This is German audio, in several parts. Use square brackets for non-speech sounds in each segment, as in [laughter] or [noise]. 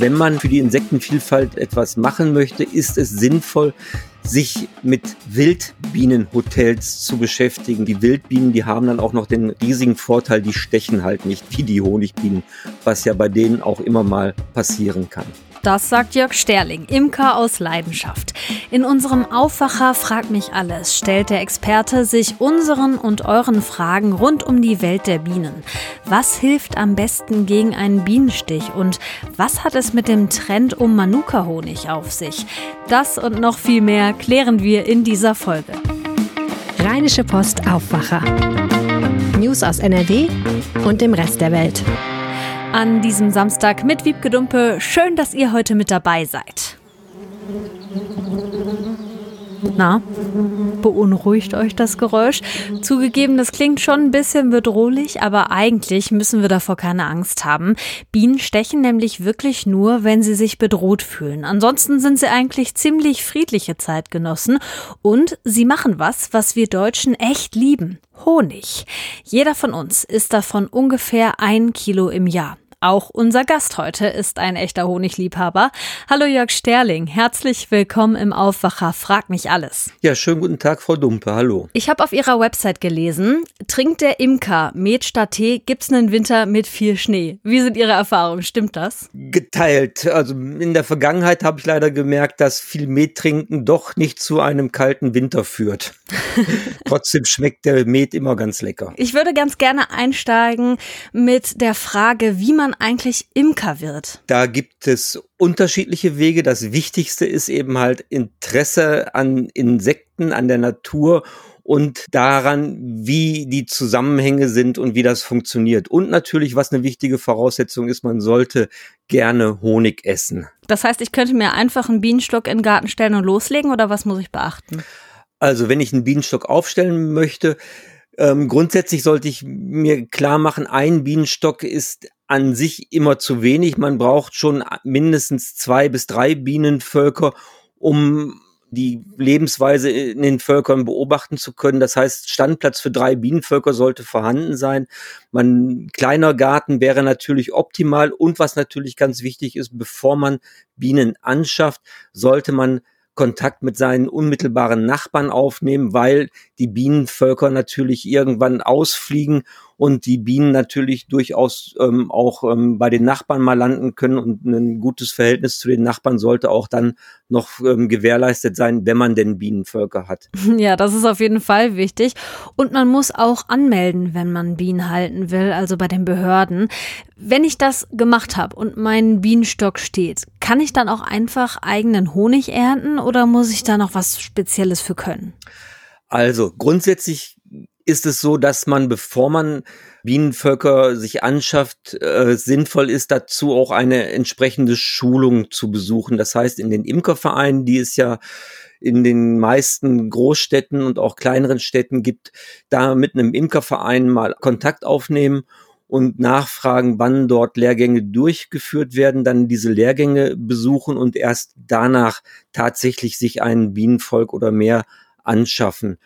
Wenn man für die Insektenvielfalt etwas machen möchte, ist es sinnvoll, sich mit Wildbienenhotels zu beschäftigen. Die Wildbienen, die haben dann auch noch den riesigen Vorteil, die stechen halt nicht wie die Honigbienen, was ja bei denen auch immer mal passieren kann. Das sagt Jörg Sterling, Imker aus Leidenschaft. In unserem Aufwacher Frag mich alles stellt der Experte sich unseren und euren Fragen rund um die Welt der Bienen. Was hilft am besten gegen einen Bienenstich und was hat es mit dem Trend um Manuka-Honig auf sich? Das und noch viel mehr klären wir in dieser Folge. Rheinische Post Aufwacher. News aus NRW und dem Rest der Welt an diesem Samstag mit Wiebke Dumpe. Schön, dass ihr heute mit dabei seid. Na, beunruhigt euch das Geräusch? Zugegeben, das klingt schon ein bisschen bedrohlich, aber eigentlich müssen wir davor keine Angst haben. Bienen stechen nämlich wirklich nur, wenn sie sich bedroht fühlen. Ansonsten sind sie eigentlich ziemlich friedliche Zeitgenossen und sie machen was, was wir Deutschen echt lieben. Honig. Jeder von uns isst davon ungefähr ein Kilo im Jahr. Auch unser Gast heute ist ein echter Honigliebhaber. Hallo Jörg Sterling, herzlich willkommen im Aufwacher Frag mich alles. Ja, schönen guten Tag, Frau Dumpe, hallo. Ich habe auf Ihrer Website gelesen, trinkt der Imker Met statt Tee, gibt's einen Winter mit viel Schnee. Wie sind Ihre Erfahrungen, stimmt das? Geteilt. Also in der Vergangenheit habe ich leider gemerkt, dass viel Met trinken doch nicht zu einem kalten Winter führt. [laughs] Trotzdem schmeckt der Met immer ganz lecker. Ich würde ganz gerne einsteigen mit der Frage, wie man eigentlich Imker wird. Da gibt es unterschiedliche Wege. Das Wichtigste ist eben halt Interesse an Insekten, an der Natur und daran, wie die Zusammenhänge sind und wie das funktioniert. Und natürlich, was eine wichtige Voraussetzung ist, man sollte gerne Honig essen. Das heißt, ich könnte mir einfach einen Bienenstock in den Garten stellen und loslegen oder was muss ich beachten? Also wenn ich einen Bienenstock aufstellen möchte, ähm, grundsätzlich sollte ich mir klar machen, ein Bienenstock ist an sich immer zu wenig. Man braucht schon mindestens zwei bis drei Bienenvölker, um die Lebensweise in den Völkern beobachten zu können. Das heißt, Standplatz für drei Bienenvölker sollte vorhanden sein. Man, kleiner Garten wäre natürlich optimal. Und was natürlich ganz wichtig ist, bevor man Bienen anschafft, sollte man Kontakt mit seinen unmittelbaren Nachbarn aufnehmen, weil die Bienenvölker natürlich irgendwann ausfliegen und die Bienen natürlich durchaus ähm, auch ähm, bei den Nachbarn mal landen können und ein gutes Verhältnis zu den Nachbarn sollte auch dann noch ähm, gewährleistet sein, wenn man denn Bienenvölker hat. [laughs] Ja, das ist auf jeden Fall wichtig. Und man muss auch anmelden, wenn man Bienen halten will, also bei den Behörden. Wenn ich das gemacht habe und mein Bienenstock steht, kann ich dann auch einfach eigenen Honig ernten oder muss ich da noch was Spezielles für können? Also grundsätzlich ist es so, dass man, bevor man Bienenvölker sich anschafft, äh, sinnvoll ist dazu auch eine entsprechende Schulung zu besuchen. Das heißt, in den Imkervereinen, die es ja in den meisten Großstädten und auch kleineren Städten gibt, da mit einem Imkerverein mal Kontakt aufnehmen und nachfragen, wann dort Lehrgänge durchgeführt werden, dann diese Lehrgänge besuchen und erst danach tatsächlich sich ein Bienenvolk oder mehr anschaffen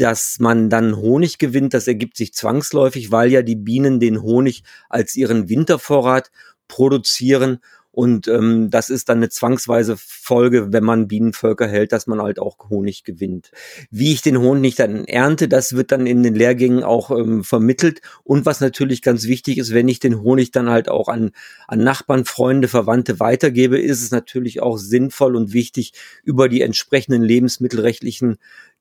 dass man dann Honig gewinnt, das ergibt sich zwangsläufig, weil ja die Bienen den Honig als ihren Wintervorrat produzieren und ähm, das ist dann eine zwangsweise Folge, wenn man Bienenvölker hält, dass man halt auch Honig gewinnt. Wie ich den Honig dann ernte, das wird dann in den Lehrgängen auch ähm, vermittelt. Und was natürlich ganz wichtig ist, wenn ich den Honig dann halt auch an, an Nachbarn, Freunde, Verwandte weitergebe, ist es natürlich auch sinnvoll und wichtig, über die entsprechenden lebensmittelrechtlichen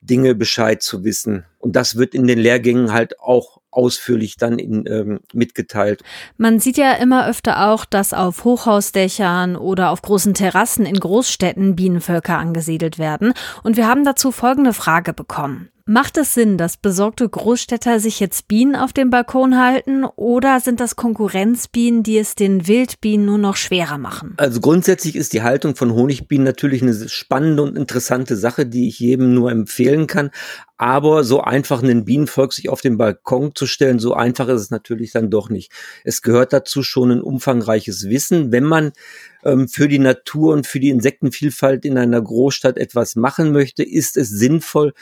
Dinge Bescheid zu wissen. Und das wird in den Lehrgängen halt auch ausführlich dann in, ähm, mitgeteilt. Man sieht ja immer öfter auch, dass auf Hochhausdächern oder auf großen Terrassen in Großstädten Bienenvölker angesiedelt werden. Und wir haben dazu folgende Frage bekommen. Macht es Sinn, dass besorgte Großstädter sich jetzt Bienen auf dem Balkon halten oder sind das Konkurrenzbienen, die es den Wildbienen nur noch schwerer machen? Also grundsätzlich ist die Haltung von Honigbienen natürlich eine spannende und interessante Sache, die ich jedem nur empfehlen kann. Aber so einfach einen Bienenvolk sich auf den Balkon zu stellen, so einfach ist es natürlich dann doch nicht. Es gehört dazu schon ein umfangreiches Wissen. Wenn man ähm, für die Natur und für die Insektenvielfalt in einer Großstadt etwas machen möchte, ist es sinnvoll,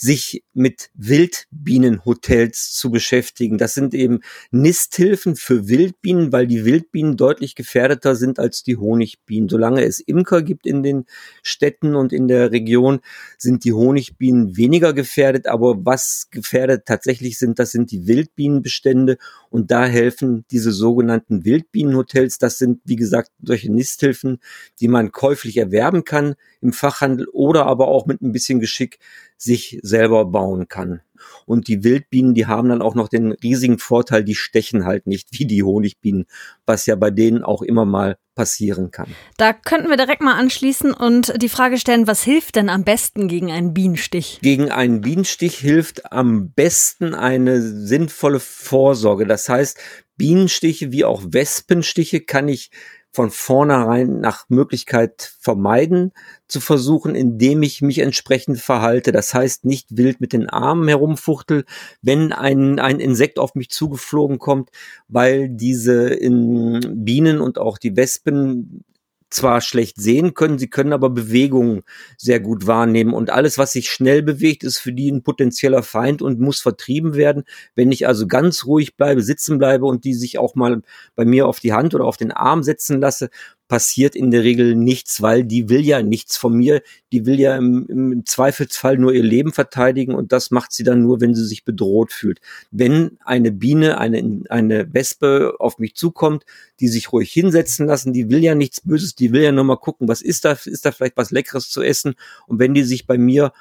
sich mit Wildbienenhotels zu beschäftigen. Das sind eben Nisthilfen für Wildbienen, weil die Wildbienen deutlich gefährdeter sind als die Honigbienen. Solange es Imker gibt in den Städten und in der Region, sind die Honigbienen weniger gefährdet. Aber was gefährdet tatsächlich sind, das sind die Wildbienenbestände. Und da helfen diese sogenannten Wildbienenhotels. Das sind, wie gesagt, solche Nisthilfen, die man käuflich erwerben kann im Fachhandel oder aber auch mit ein bisschen Geschick sich selber bauen kann. Und die Wildbienen, die haben dann auch noch den riesigen Vorteil, die stechen halt nicht wie die Honigbienen, was ja bei denen auch immer mal passieren kann. Da könnten wir direkt mal anschließen und die Frage stellen, was hilft denn am besten gegen einen Bienenstich? Gegen einen Bienenstich hilft am besten eine sinnvolle Vorsorge. Das heißt, Bienenstiche wie auch Wespenstiche kann ich von vornherein nach Möglichkeit vermeiden zu versuchen, indem ich mich entsprechend verhalte. Das heißt, nicht wild mit den Armen herumfuchtel, wenn ein, ein Insekt auf mich zugeflogen kommt, weil diese in Bienen und auch die Wespen zwar schlecht sehen können, sie können aber Bewegungen sehr gut wahrnehmen. Und alles, was sich schnell bewegt, ist für die ein potenzieller Feind und muss vertrieben werden. Wenn ich also ganz ruhig bleibe, sitzen bleibe und die sich auch mal bei mir auf die Hand oder auf den Arm setzen lasse, passiert in der Regel nichts, weil die will ja nichts von mir. Die will ja im, im, Zweifelsfall nur ihr Leben verteidigen und das macht sie dann nur, wenn sie sich bedroht fühlt. Wenn eine Biene, eine, eine Wespe auf mich zukommt, die sich ruhig hinsetzen lassen, die will ja nichts Böses, die will ja nur mal gucken, was ist da, ist da vielleicht was Leckeres zu essen und wenn die sich bei mir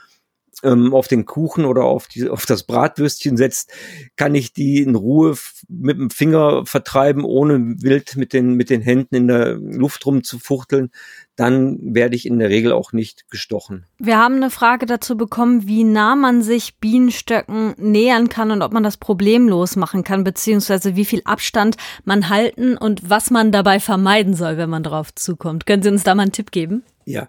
ähm, auf den Kuchen oder auf, die, auf das Bratwürstchen setzt, kann ich die in Ruhe mit dem Finger vertreiben, ohne wild mit den, mit den Händen in der Luft rumzufuchteln. Dann werde ich in der Regel auch nicht gestochen. Wir haben eine Frage dazu bekommen, wie nah man sich Bienenstöcken nähern kann und ob man das problemlos machen kann, beziehungsweise wie viel Abstand man halten und was man dabei vermeiden soll, wenn man drauf zukommt. Können Sie uns da mal einen Tipp geben? Ja,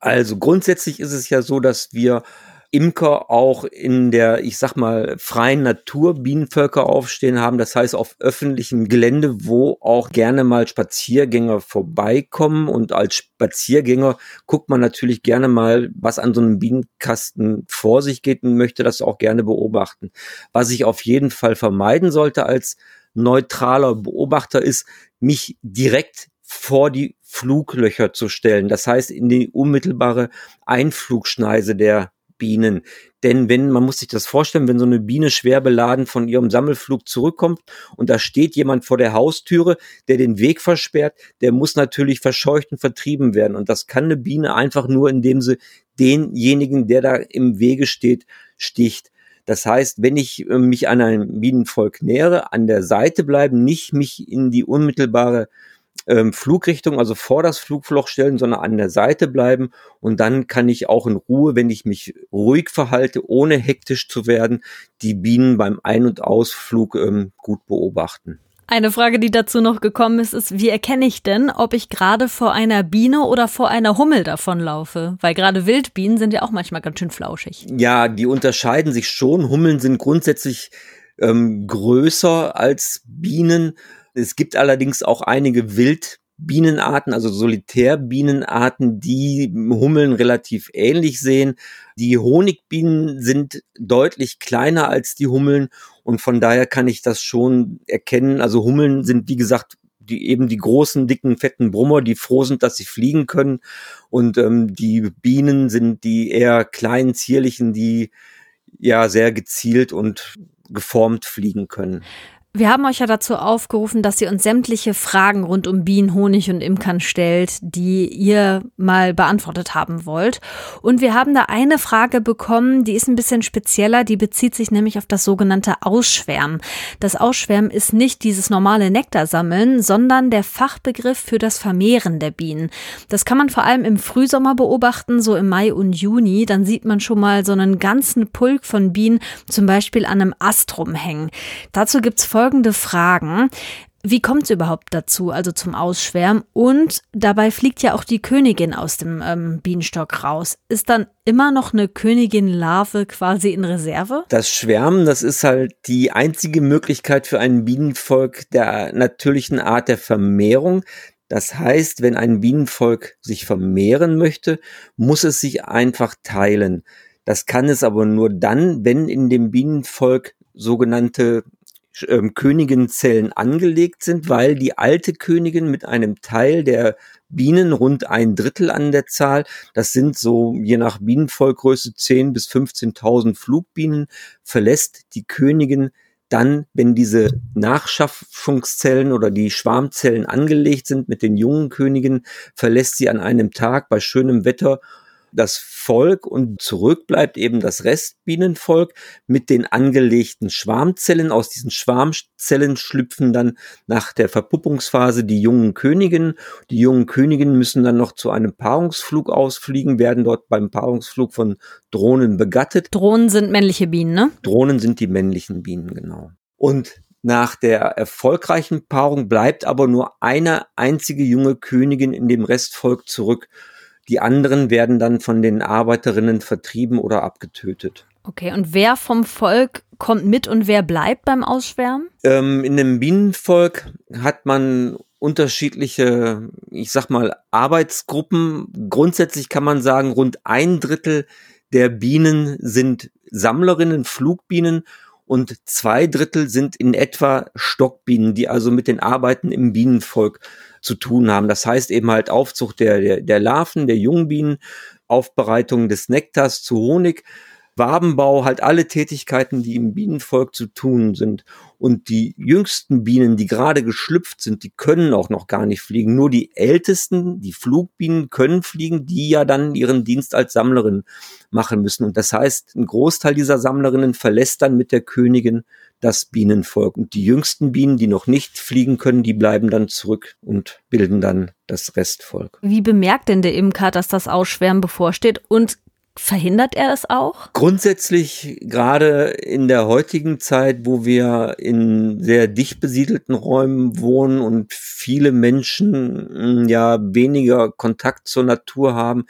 also grundsätzlich ist es ja so, dass wir Imker auch in der, ich sag mal, freien Natur Bienenvölker aufstehen haben. Das heißt, auf öffentlichem Gelände, wo auch gerne mal Spaziergänger vorbeikommen. Und als Spaziergänger guckt man natürlich gerne mal, was an so einem Bienenkasten vor sich geht und möchte das auch gerne beobachten. Was ich auf jeden Fall vermeiden sollte als neutraler Beobachter ist, mich direkt vor die Fluglöcher zu stellen. Das heißt, in die unmittelbare Einflugschneise der Bienen. Denn wenn, man muss sich das vorstellen, wenn so eine Biene schwer beladen von ihrem Sammelflug zurückkommt und da steht jemand vor der Haustüre, der den Weg versperrt, der muss natürlich verscheucht und vertrieben werden. Und das kann eine Biene einfach nur, indem sie denjenigen, der da im Wege steht, sticht. Das heißt, wenn ich äh, mich an ein Bienenvolk nähere, an der Seite bleiben, nicht mich in die unmittelbare ähm, Flugrichtung, also vor das Flugloch stellen, sondern an der Seite bleiben. Und dann kann ich auch in Ruhe, wenn ich mich ruhig verhalte, ohne hektisch zu werden, die Bienen beim Ein- und Ausflug ähm, gut beobachten. Eine Frage, die dazu noch gekommen ist, ist, wie erkenne ich denn, ob ich gerade vor einer Biene oder vor einer Hummel davonlaufe? Weil gerade Wildbienen sind ja auch manchmal ganz schön flauschig. Ja, die unterscheiden sich schon. Hummeln sind grundsätzlich ähm, größer als Bienen es gibt allerdings auch einige Wildbienenarten, also Solitärbienenarten, die Hummeln relativ ähnlich sehen. Die Honigbienen sind deutlich kleiner als die Hummeln und von daher kann ich das schon erkennen. Also Hummeln sind, wie gesagt, die eben die großen, dicken, fetten Brummer, die froh sind, dass sie fliegen können. Und ähm, die Bienen sind die eher kleinen, zierlichen, die ja sehr gezielt und geformt fliegen können. Wir haben euch ja dazu aufgerufen, dass ihr uns sämtliche Fragen rund um Bienen, Honig und Imkern stellt, die ihr mal beantwortet haben wollt. Und wir haben da eine Frage bekommen, die ist ein bisschen spezieller, die bezieht sich nämlich auf das sogenannte Ausschwärmen. Das Ausschwärmen ist nicht dieses normale Nektarsammeln, sondern der Fachbegriff für das Vermehren der Bienen. Das kann man vor allem im Frühsommer beobachten, so im Mai und Juni. Dann sieht man schon mal so einen ganzen Pulk von Bienen zum Beispiel an einem Ast rumhängen. Dazu gibt's folgende Fragen. Wie kommt es überhaupt dazu, also zum Ausschwärmen? Und dabei fliegt ja auch die Königin aus dem ähm, Bienenstock raus. Ist dann immer noch eine Königin-Larve quasi in Reserve? Das Schwärmen, das ist halt die einzige Möglichkeit für ein Bienenvolk der natürlichen Art der Vermehrung. Das heißt, wenn ein Bienenvolk sich vermehren möchte, muss es sich einfach teilen. Das kann es aber nur dann, wenn in dem Bienenvolk sogenannte ähm, Königenzellen angelegt sind, weil die alte Königin mit einem Teil der Bienen, rund ein Drittel an der Zahl, das sind so je nach Bienenvollgröße 10 bis 15.000 Flugbienen, verlässt die Königin dann, wenn diese Nachschaffungszellen oder die Schwarmzellen angelegt sind mit den jungen Königen, verlässt sie an einem Tag bei schönem Wetter das Volk und zurück bleibt eben das Restbienenvolk mit den angelegten Schwarmzellen. Aus diesen Schwarmzellen schlüpfen dann nach der Verpuppungsphase die jungen Königinnen. Die jungen Königinnen müssen dann noch zu einem Paarungsflug ausfliegen, werden dort beim Paarungsflug von Drohnen begattet. Drohnen sind männliche Bienen, ne? Drohnen sind die männlichen Bienen, genau. Und nach der erfolgreichen Paarung bleibt aber nur eine einzige junge Königin in dem Restvolk zurück. Die anderen werden dann von den Arbeiterinnen vertrieben oder abgetötet. Okay, und wer vom Volk kommt mit und wer bleibt beim Ausschwärmen? Ähm, in dem Bienenvolk hat man unterschiedliche, ich sag mal, Arbeitsgruppen. Grundsätzlich kann man sagen, rund ein Drittel der Bienen sind Sammlerinnen, Flugbienen und zwei Drittel sind in etwa Stockbienen, die also mit den Arbeiten im Bienenvolk zu tun haben. Das heißt eben halt Aufzucht der, der, der Larven, der Jungbienen, Aufbereitung des Nektars zu Honig, Wabenbau, halt alle Tätigkeiten, die im Bienenvolk zu tun sind. Und die jüngsten Bienen, die gerade geschlüpft sind, die können auch noch gar nicht fliegen. Nur die ältesten, die Flugbienen können fliegen, die ja dann ihren Dienst als Sammlerin machen müssen. Und das heißt, ein Großteil dieser Sammlerinnen verlässt dann mit der Königin das Bienenvolk. Und die jüngsten Bienen, die noch nicht fliegen können, die bleiben dann zurück und bilden dann das Restvolk. Wie bemerkt denn der Imker, dass das Ausschwärmen bevorsteht? Und Verhindert er das auch? Grundsätzlich, gerade in der heutigen Zeit, wo wir in sehr dicht besiedelten Räumen wohnen und viele Menschen hm, ja weniger Kontakt zur Natur haben,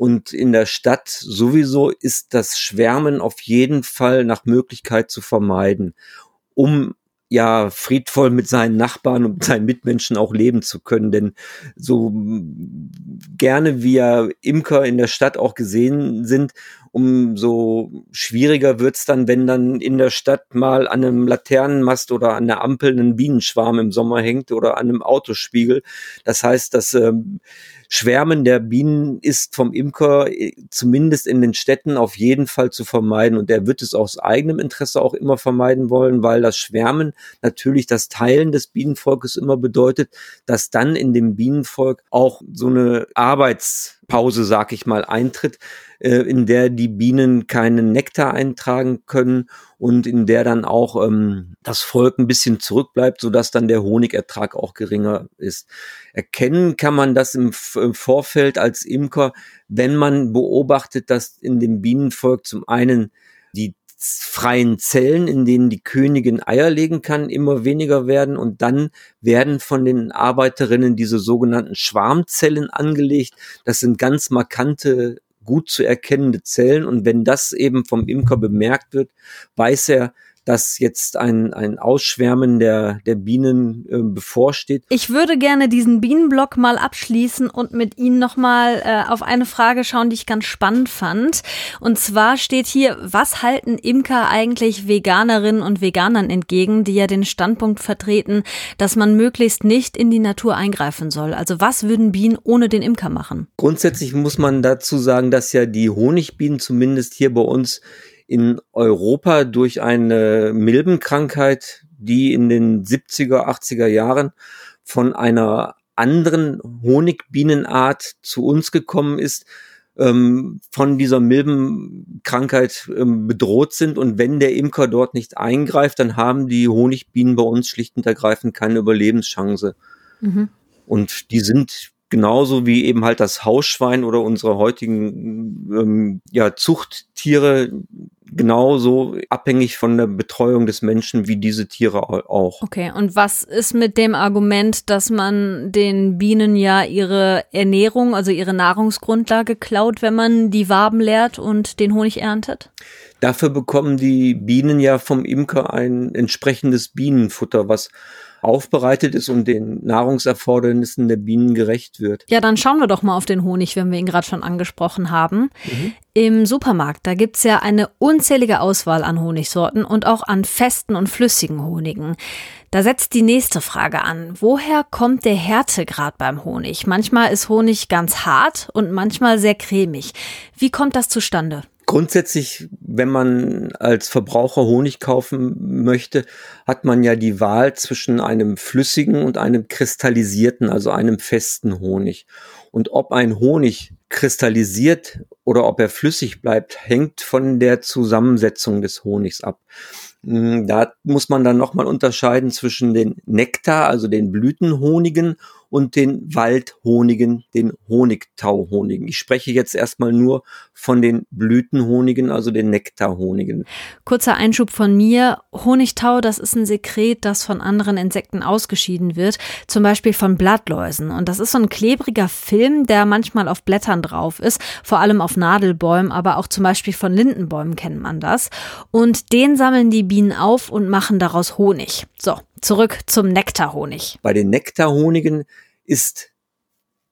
und in der Stadt sowieso ist das Schwärmen auf jeden Fall nach Möglichkeit zu vermeiden, um ja friedvoll mit seinen Nachbarn und seinen Mitmenschen auch leben zu können. Denn so gerne wir Imker in der Stadt auch gesehen sind, umso schwieriger wird's dann, wenn dann in der Stadt mal an einem Laternenmast oder an der Ampel ein Bienenschwarm im Sommer hängt oder an einem Autospiegel. Das heißt, dass ähm, Schwärmen der Bienen ist vom Imker äh, zumindest in den Städten auf jeden Fall zu vermeiden und er wird es aus eigenem Interesse auch immer vermeiden wollen, weil das Schwärmen natürlich das Teilen des Bienenvolkes immer bedeutet, dass dann in dem Bienenvolk auch so eine Arbeitspause, sag ich mal, eintritt, äh, in der die Bienen keinen Nektar eintragen können und in der dann auch ähm, das Volk ein bisschen zurückbleibt, sodass dann der Honigertrag auch geringer ist. Erkennen kann man das im, im Vorfeld als Imker, wenn man beobachtet, dass in dem Bienenvolk zum einen die freien Zellen, in denen die Königin Eier legen kann, immer weniger werden und dann werden von den Arbeiterinnen diese sogenannten Schwarmzellen angelegt. Das sind ganz markante gut zu erkennende Zellen. Und wenn das eben vom Imker bemerkt wird, weiß er, dass jetzt ein, ein Ausschwärmen der, der Bienen äh, bevorsteht. Ich würde gerne diesen Bienenblock mal abschließen und mit Ihnen nochmal äh, auf eine Frage schauen, die ich ganz spannend fand. Und zwar steht hier, was halten Imker eigentlich Veganerinnen und Veganern entgegen, die ja den Standpunkt vertreten, dass man möglichst nicht in die Natur eingreifen soll? Also was würden Bienen ohne den Imker machen? Grundsätzlich muss man dazu sagen, dass ja die Honigbienen zumindest hier bei uns in Europa durch eine Milbenkrankheit, die in den 70er, 80er Jahren von einer anderen Honigbienenart zu uns gekommen ist, ähm, von dieser Milbenkrankheit ähm, bedroht sind. Und wenn der Imker dort nicht eingreift, dann haben die Honigbienen bei uns schlicht und ergreifend keine Überlebenschance. Mhm. Und die sind genauso wie eben halt das Hausschwein oder unsere heutigen ähm, ja, Zuchttiere genauso abhängig von der Betreuung des Menschen wie diese Tiere auch. Okay, und was ist mit dem Argument, dass man den Bienen ja ihre Ernährung, also ihre Nahrungsgrundlage klaut, wenn man die Waben leert und den Honig erntet? Dafür bekommen die Bienen ja vom Imker ein entsprechendes Bienenfutter, was aufbereitet ist und den Nahrungserfordernissen der Bienen gerecht wird. Ja, dann schauen wir doch mal auf den Honig, wenn wir ihn gerade schon angesprochen haben. Mhm. Im Supermarkt, da gibt's ja eine unzählige Auswahl an Honigsorten und auch an festen und flüssigen Honigen. Da setzt die nächste Frage an. Woher kommt der Härtegrad beim Honig? Manchmal ist Honig ganz hart und manchmal sehr cremig. Wie kommt das zustande? Grundsätzlich, wenn man als Verbraucher Honig kaufen möchte, hat man ja die Wahl zwischen einem flüssigen und einem kristallisierten, also einem festen Honig. Und ob ein Honig kristallisiert oder ob er flüssig bleibt, hängt von der Zusammensetzung des Honigs ab. Hm, da muss man dann nochmal unterscheiden zwischen den Nektar, also den Blütenhonigen und den Waldhonigen, den Honigtauhonigen. Ich spreche jetzt erstmal nur von den Blütenhonigen, also den Nektarhonigen. Kurzer Einschub von mir. Honigtau, das ist ein Sekret, das von anderen Insekten ausgeschieden wird, zum Beispiel von Blattläusen. Und das ist so ein klebriger Film, der manchmal auf Blättern drauf ist, vor allem auf Nadelbäumen, aber auch zum Beispiel von Lindenbäumen kennt man das. Und den sammeln die Bienen auf und machen daraus Honig. So, Zurück zum Nektarhonig. Bei den Nektarhonigen ist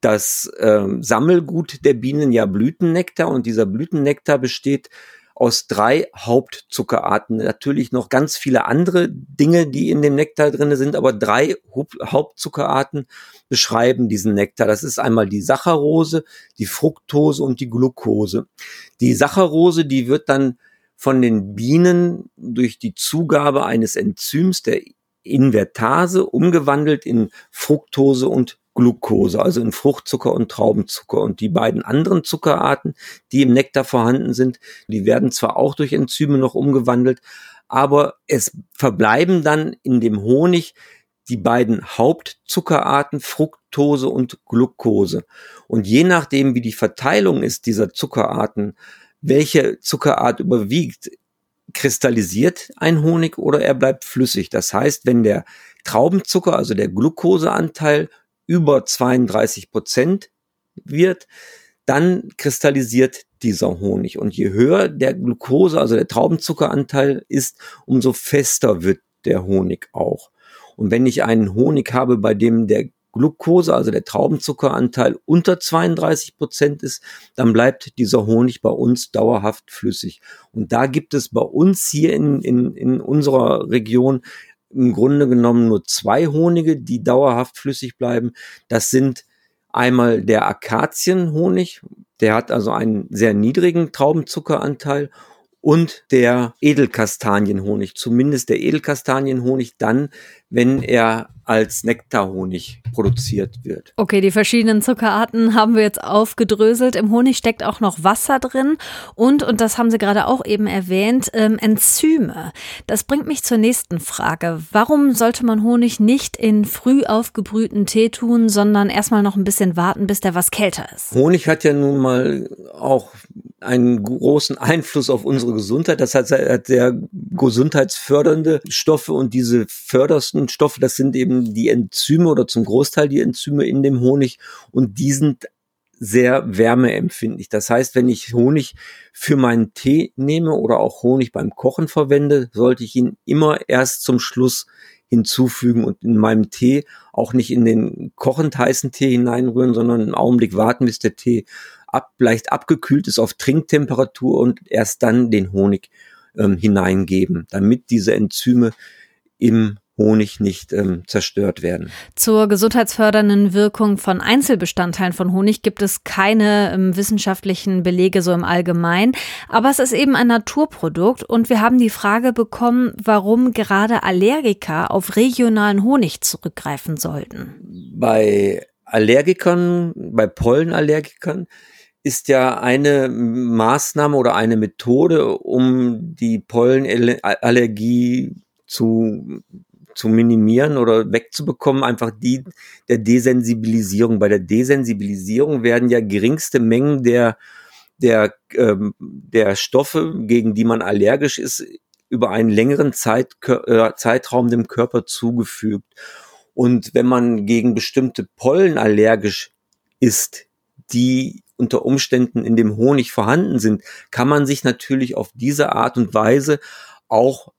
das ähm, Sammelgut der Bienen ja Blütennektar und dieser Blütennektar besteht aus drei Hauptzuckerarten. Natürlich noch ganz viele andere Dinge, die in dem Nektar drinne sind, aber drei Hauptzuckerarten beschreiben diesen Nektar. Das ist einmal die Saccharose, die Fructose und die Glucose. Die Saccharose, die wird dann von den Bienen durch die Zugabe eines Enzyms, der Invertase umgewandelt in Fructose und Glucose, also in Fruchtzucker und Traubenzucker. Und die beiden anderen Zuckerarten, die im Nektar vorhanden sind, die werden zwar auch durch Enzyme noch umgewandelt, aber es verbleiben dann in dem Honig die beiden Hauptzuckerarten Fructose und Glucose. Und je nachdem, wie die Verteilung ist dieser Zuckerarten, welche Zuckerart überwiegt, kristallisiert ein Honig oder er bleibt flüssig. Das heißt, wenn der Traubenzucker, also der Glukoseanteil über 32 Prozent wird, dann kristallisiert dieser Honig. Und je höher der Glucose, also der Traubenzuckeranteil ist, umso fester wird der Honig auch. Und wenn ich einen Honig habe, bei dem der Glucose, also der Traubenzuckeranteil unter 32 Prozent ist, dann bleibt dieser Honig bei uns dauerhaft flüssig. Und da gibt es bei uns hier in, in, in unserer Region im Grunde genommen nur zwei Honige, die dauerhaft flüssig bleiben. Das sind einmal der Akazienhonig, der hat also einen sehr niedrigen Traubenzuckeranteil und der Edelkastanienhonig, zumindest der Edelkastanienhonig dann, wenn er als Nektarhonig produziert wird. Okay, die verschiedenen Zuckerarten haben wir jetzt aufgedröselt. Im Honig steckt auch noch Wasser drin und, und das haben Sie gerade auch eben erwähnt, ähm, Enzyme. Das bringt mich zur nächsten Frage. Warum sollte man Honig nicht in früh aufgebrühten Tee tun, sondern erstmal noch ein bisschen warten, bis der was kälter ist? Honig hat ja nun mal auch einen großen Einfluss auf unsere Gesundheit. Das hat, hat sehr gesundheitsfördernde Stoffe und diese fördersten Stoffe, das sind eben die Enzyme oder zum Großteil die Enzyme in dem Honig und die sind sehr wärmeempfindlich. Das heißt, wenn ich Honig für meinen Tee nehme oder auch Honig beim Kochen verwende, sollte ich ihn immer erst zum Schluss hinzufügen und in meinem Tee auch nicht in den kochend heißen Tee hineinrühren, sondern einen Augenblick warten, bis der Tee ab, leicht abgekühlt ist auf Trinktemperatur und erst dann den Honig ähm, hineingeben, damit diese Enzyme im Honig nicht ähm, zerstört werden. Zur gesundheitsfördernden Wirkung von Einzelbestandteilen von Honig gibt es keine ähm, wissenschaftlichen Belege so im Allgemeinen, aber es ist eben ein Naturprodukt und wir haben die Frage bekommen, warum gerade Allergiker auf regionalen Honig zurückgreifen sollten. Bei Allergikern, bei Pollenallergikern ist ja eine Maßnahme oder eine Methode, um die Pollenallergie zu, zu minimieren oder wegzubekommen, einfach die der Desensibilisierung. Bei der Desensibilisierung werden ja geringste Mengen der, der, ähm, der Stoffe, gegen die man allergisch ist, über einen längeren Zeit, äh, Zeitraum dem Körper zugefügt. Und wenn man gegen bestimmte Pollen allergisch ist, die unter Umständen in dem Honig vorhanden sind, kann man sich natürlich auf diese Art und Weise auch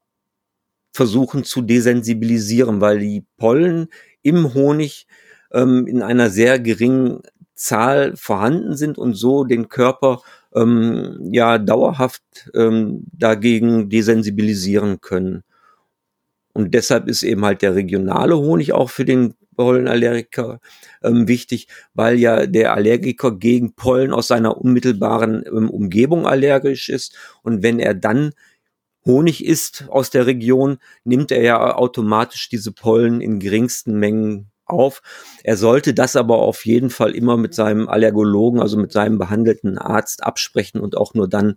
versuchen zu desensibilisieren, weil die Pollen im Honig ähm, in einer sehr geringen Zahl vorhanden sind und so den Körper ähm, ja dauerhaft ähm, dagegen desensibilisieren können. Und deshalb ist eben halt der regionale Honig auch für den Pollenallergiker ähm, wichtig, weil ja der Allergiker gegen Pollen aus seiner unmittelbaren ähm, Umgebung allergisch ist. Und wenn er dann Honig isst aus der Region, nimmt er ja automatisch diese Pollen in geringsten Mengen auf. Er sollte das aber auf jeden Fall immer mit seinem Allergologen, also mit seinem behandelten Arzt absprechen und auch nur dann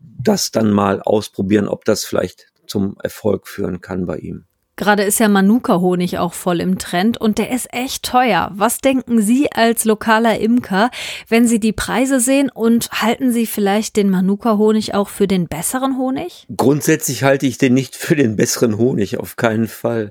das dann mal ausprobieren, ob das vielleicht zum Erfolg führen kann bei ihm. Gerade ist ja Manuka-Honig auch voll im Trend und der ist echt teuer. Was denken Sie als lokaler Imker, wenn Sie die Preise sehen und halten Sie vielleicht den Manuka-Honig auch für den besseren Honig? Grundsätzlich halte ich den nicht für den besseren Honig, auf keinen Fall.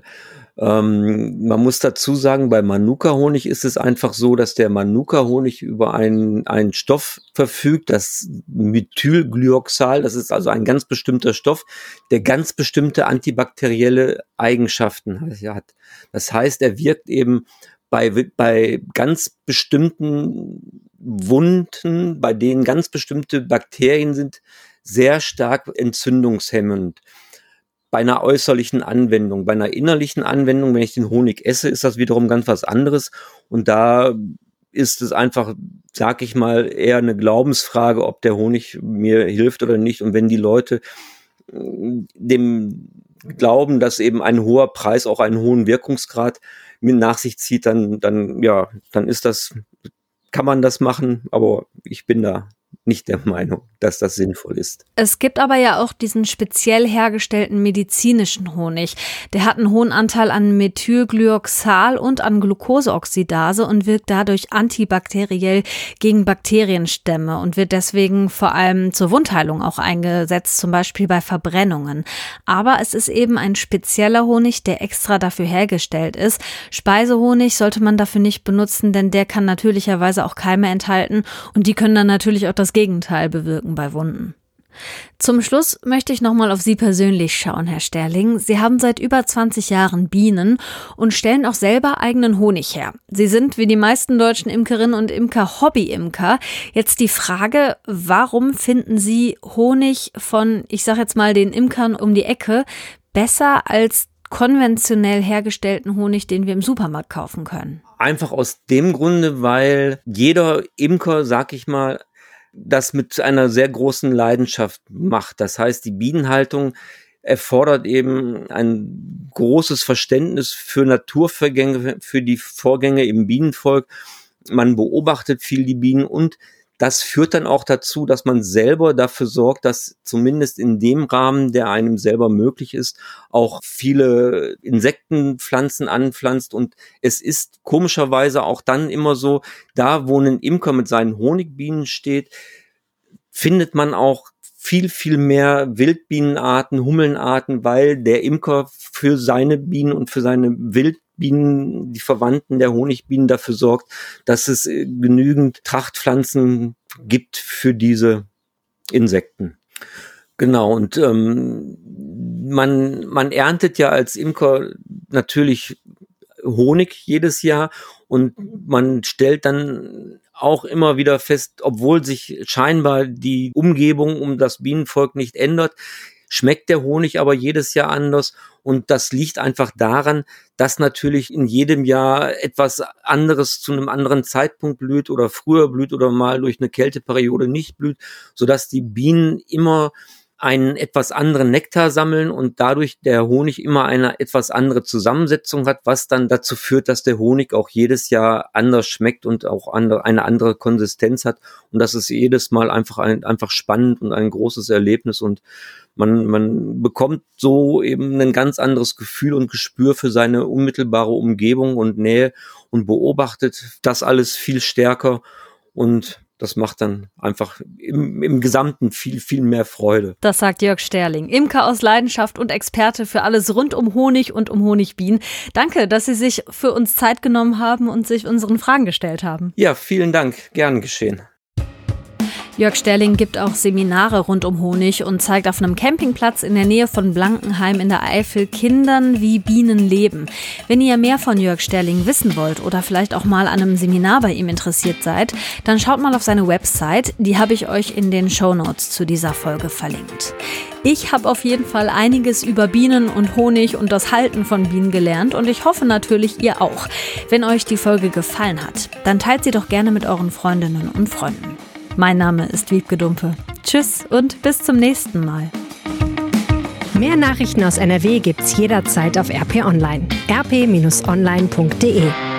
Ähm, man muss dazu sagen, bei Manuka-Honig ist es einfach so, dass der Manuka-Honig über einen, einen Stoff verfügt, das Methylglyoxal, das ist also ein ganz bestimmter Stoff, der ganz bestimmte antibakterielle Eigenschaften hat. Das heißt, er wirkt eben bei, bei ganz bestimmten Wunden, bei denen ganz bestimmte Bakterien sind, sehr stark entzündungshemmend bei einer äußerlichen Anwendung. Bei einer innerlichen Anwendung, wenn ich den Honig esse, ist das wiederum ganz was anderes. Und da ist es einfach, sag ich mal, eher eine Glaubensfrage, ob der Honig mir hilft oder nicht. Und wenn die Leute äh, dem glauben, dass eben ein hoher Preis auch einen hohen Wirkungsgrad mit nach sich zieht, dann, dann, ja, dann ist das, kann man das machen, aber ich bin da nicht der Meinung, dass das sinnvoll ist. Es gibt aber ja auch diesen speziell hergestellten medizinischen Honig. Der hat einen hohen Anteil an Methylglyoxal und an Glukoseoxidase und wirkt dadurch antibakteriell gegen Bakterienstämme und wird deswegen vor allem zur Wundheilung auch eingesetzt, zum Beispiel bei Verbrennungen. Aber es ist eben ein spezieller Honig, der extra dafür hergestellt ist. Speisehonig sollte man dafür nicht benutzen, denn der kann natürlicherweise auch Keime enthalten und die können dann natürlich auch das Gegenteil bewirken bei Wunden. Zum Schluss möchte ich nochmal auf Sie persönlich schauen, Herr Sterling. Sie haben seit über 20 Jahren Bienen und stellen auch selber eigenen Honig her. Sie sind wie die meisten deutschen Imkerinnen und Imker Hobby-Imker. Jetzt die Frage, warum finden Sie Honig von, ich sag jetzt mal, den Imkern um die Ecke besser als konventionell hergestellten Honig, den wir im Supermarkt kaufen können? Einfach aus dem Grunde, weil jeder Imker, sag ich mal, das mit einer sehr großen Leidenschaft macht. Das heißt, die Bienenhaltung erfordert eben ein großes Verständnis für Naturvorgänge, für die Vorgänge im Bienenvolk. Man beobachtet viel die Bienen und das führt dann auch dazu, dass man selber dafür sorgt, dass zumindest in dem Rahmen, der einem selber möglich ist, auch viele Insektenpflanzen anpflanzt. Und es ist komischerweise auch dann immer so, da wo ein Imker mit seinen Honigbienen steht, findet man auch viel, viel mehr Wildbienenarten, Hummelnarten, weil der Imker für seine Bienen und für seine Wild Bienen, die Verwandten der Honigbienen dafür sorgt, dass es äh, genügend Trachtpflanzen gibt für diese Insekten. Genau, und ähm, man, man erntet ja als Imker natürlich Honig jedes Jahr und man stellt dann auch immer wieder fest, obwohl sich scheinbar die Umgebung um das Bienenvolk nicht ändert, schmeckt der Honig aber jedes Jahr anders. Und das liegt einfach daran, dass natürlich in jedem Jahr etwas anderes zu einem anderen Zeitpunkt blüht oder früher blüht oder mal durch eine Kälteperiode nicht blüht, sodass die Bienen immer einen etwas anderen Nektar sammeln und dadurch der Honig immer eine etwas andere Zusammensetzung hat, was dann dazu führt, dass der Honig auch jedes Jahr anders schmeckt und auch andere, eine andere Konsistenz hat. Und das ist jedes Mal einfach ein, einfach spannend und ein großes Erlebnis und man, man bekommt so eben ein ganz anderes Gefühl und Gespür für seine unmittelbare Umgebung und Nähe und beobachtet das alles viel stärker und das macht dann einfach im, im Gesamten viel, viel mehr Freude. Das sagt Jörg Sterling, Imker aus Leidenschaft und Experte für alles rund um Honig und um Honigbienen. Danke, dass Sie sich für uns Zeit genommen haben und sich unseren Fragen gestellt haben. Ja, vielen Dank. Gern geschehen. Jörg Sterling gibt auch Seminare rund um Honig und zeigt auf einem Campingplatz in der Nähe von Blankenheim in der Eifel Kindern, wie Bienen leben. Wenn ihr mehr von Jörg Sterling wissen wollt oder vielleicht auch mal an einem Seminar bei ihm interessiert seid, dann schaut mal auf seine Website. Die habe ich euch in den Show Notes zu dieser Folge verlinkt. Ich habe auf jeden Fall einiges über Bienen und Honig und das Halten von Bienen gelernt und ich hoffe natürlich ihr auch. Wenn euch die Folge gefallen hat, dann teilt sie doch gerne mit euren Freundinnen und Freunden. Mein Name ist Wiebke Dumpe. Tschüss und bis zum nächsten Mal. Mehr Nachrichten aus NRW gibt's jederzeit auf RP Online. rp-online.de